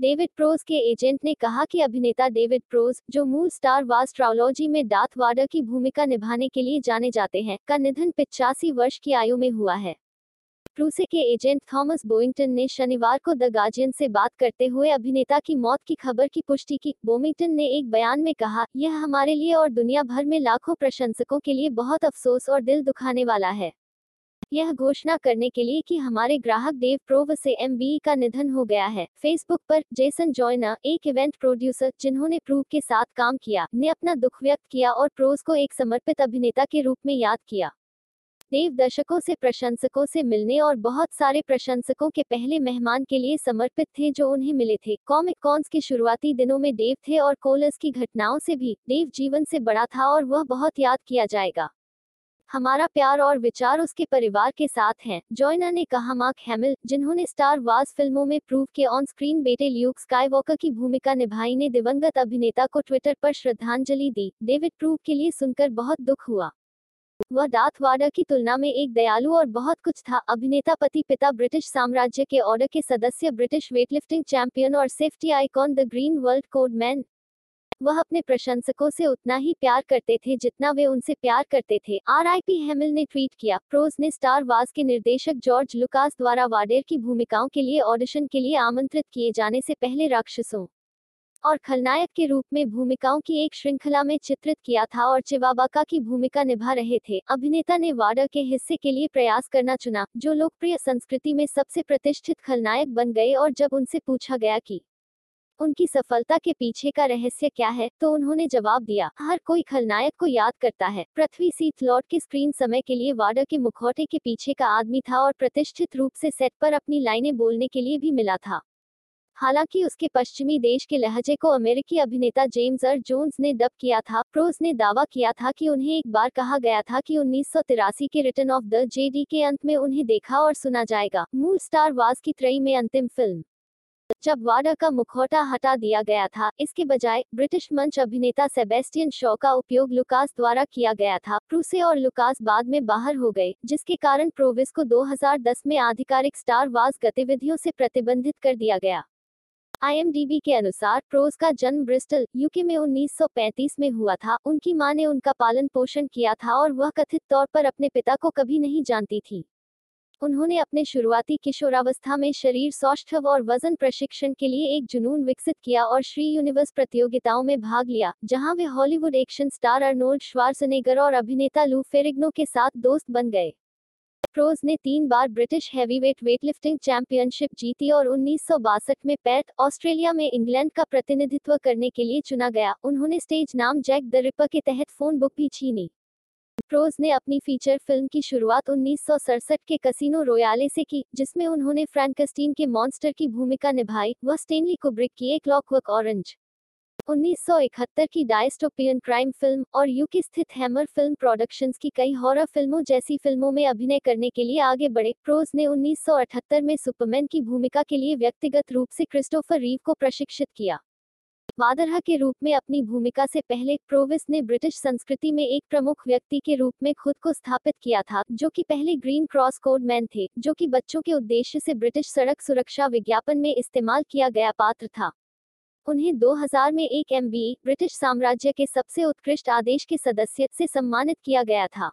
David pros के agent ने कहा कि अभिनेता डेविड प्रोज जो मूल स्टार वास ट्रायोलॉजी में डार्थ वाडर की भूमिका निभाने के लिए जाने जाते हैं, का निधन पिचासी वर्ष की आयु में हुआ है। प्रूसे के एजेंट थॉमस बोइंगटन ने शनिवार को द गार्जियन से बात करते हुए अभिनेता की मौत की खबर की पुष्टि की। बोमिंगटन ने एक बयान में कहा, यह हमारे लिए और दुनिया भर में लाखों प्रशंसकों के लिए बहुत अफसोस और दिल दुखाने वाला है। यह घोषणा करने के लिए कि हमारे ग्राहक देव प्रोव से एम का निधन हो गया है। फेसबुक पर जेसन जॉयना एक इवेंट प्रोड्यूसर जिन्होंने प्रूव के साथ काम किया, ने अपना दुख व्यक्त किया और प्रोज को एक समर्पित अभिनेता के रूप में याद किया। देव दर्शकों से, प्रशंसकों से मिलने और बहुत सारे प्रशंसकों के पहले मेहमान के लिए समर्पित थे जो उन्हें मिले थे। कॉमिक कॉन्स के शुरुआती दिनों में देव थे और कोलस की घटनाओं से भी देव जीवन से बड़ा था और वह बहुत याद किया जाएगा। हमारा प्यार और विचार उसके परिवार के साथ हैं। जॉयना ने कहा, मार्क हैमिल, जिन्होंने स्टार वार्स फ़िल्मों में प्रूव के ऑन स्क्रीन बेटे ल्यूक स्काईवॉकर की भूमिका निभाई, ने दिवंगत अभिनेता को ट्विटर पर श्रद्धांजलि दी। डेविड प्रूव के लिए सुनकर बहुत दुख हुआ। वह डार्थ वाडर की तुलना में एक दयालु और बहुत कुछ था। अभिनेता पति, पिता ब्रिटिश साम्राज्य के ऑर्डर के सदस्य, ब्रिटिश वेटलिफ्टिंग चैंपियन और safety icon, the green world code man वह अपने प्रशंसकों से उतना ही प्यार करते थे जितना वे उनसे प्यार करते थे। आर आई पी हेमिल ने ट्वीट किया, प्रोज ने स्टार वाज के निर्देशक जॉर्ज लुकास द्वारा वाडेर की भूमिकाओं के लिए ऑडिशन के लिए आमंत्रित किए जाने से पहले राक्षसों और खलनायक के रूप में भूमिकाओं की एक श्रृंखला में चित्रित किया था और चिवाबाका की भूमिका निभा रहे थे। अभिनेता ने वाडर के हिस्से के लिए प्रयास करना चुना, जो लोकप्रिय संस्कृति में सबसे प्रतिष्ठित खलनायक बन गए और जब उनसे पूछा गया कि उनकी सफलता के पीछे का रहस्य क्या है तो उन्होंने जवाब दिया, हर कोई खलनायक को याद करता है। पृथ्वी सीथ लॉर्ड के स्क्रीन समय के लिए वाडर के मुखौटे के पीछे का आदमी था और प्रतिष्ठित रूप से सेट पर अपनी लाइनें बोलने के लिए भी मिला था। हालाँकि उसके पश्चिमी देश के लहजे को अमेरिकी अभिनेता जेम्स अर जोन्स ने डब किया था प्रोज ने दावा किया था कि उन्हें एक बार कहा गया था कि उन्नीस सौ तिरासी के रिटर्न ऑफ़ द जेडी के अंत में उन्हें देखा और सुना जाएगा। मूल स्टार वाज की त्रई में अंतिम फ़िल्म। जब वाडर का मुखौटा हटा दिया गया था, इसके बजाय ब्रिटिश मंच अभिनेता सेबेस्टियन शॉ का उपयोग लुकास द्वारा किया गया था। प्रूसे और लुकास बाद में बाहर हो गए, जिसके कारण प्रोविस को 2010 में आधिकारिक स्टार वाज गतिविधियों से प्रतिबंधित कर दिया गया। आईएमडीबी के अनुसार प्रोज का जन्म ब्रिस्टल, यूके में 1935 में हुआ था। उनकी माँ ने उनका पालन पोषण किया था और वह कथित तौर पर अपने पिता को कभी नहीं जानती थी। उन्होंने अपने शुरुआती किशोरावस्था में शरीर सौष्ठव और वज़न प्रशिक्षण के लिए एक जुनून विकसित किया और श्री यूनिवर्स प्रतियोगिताओं में भाग लिया, जहाँ वे Hollywood action star Arnold Schwarzenegger और अभिनेता लू फेरिग्नो के साथ दोस्त बन गए। प्रोज ने तीन बार ब्रिटिश हैवीवेट वेटलिफ्टिंग चैंपियनशिप जीती और उन्नीस सौ बासठ में पैथ, ऑस्ट्रेलिया में इंग्लैंड का प्रतिनिधित्व करने के लिए चुना गया। उन्होंने स्टेज नाम जैक द रिपर के तहत फ़ोन बुक भी छीनी। प्रोज ने अपनी फीचर फ़िल्म की शुरुआत उन्नीस सौ सड़सठ के कसिनो रोयाले से की, जिसमें उन्होंने फ्रैंकस्टीन के मॉन्स्टर की भूमिका निभाई, वह स्टेनली कुब्रिक की एक क्लॉकवर्क ऑरेंज 1971 की डायस्टोपियन क्राइम फ़िल्म और यूके स्थित हैमर फ़िल्म प्रोडक्शंस की कई हॉरर फ़िल्मों जैसी फ़िल्मों में अभिनय करने के लिए आगे बढ़े। प्रोज ने 1978 में सुपरमैन की भूमिका के लिए व्यक्तिगत रूप से क्रिस्टोफर रीव को प्रशिक्षित किया। वादरहा के रूप में अपनी भूमिका से पहले प्रोविस ने ब्रिटिश संस्कृति में एक प्रमुख व्यक्ति के रूप में खुद को स्थापित किया था, जो कि पहले ग्रीन क्रॉस कोड मैन थे, जो कि बच्चों के उद्देश्य से ब्रिटिश सड़क सुरक्षा विज्ञापन में इस्तेमाल किया गया पात्र था। उन्हें 2000 में एक एम ब्रिटिश साम्राज्य के सबसे उत्कृष्ट आदेश के सदस्य से सम्मानित किया गया था।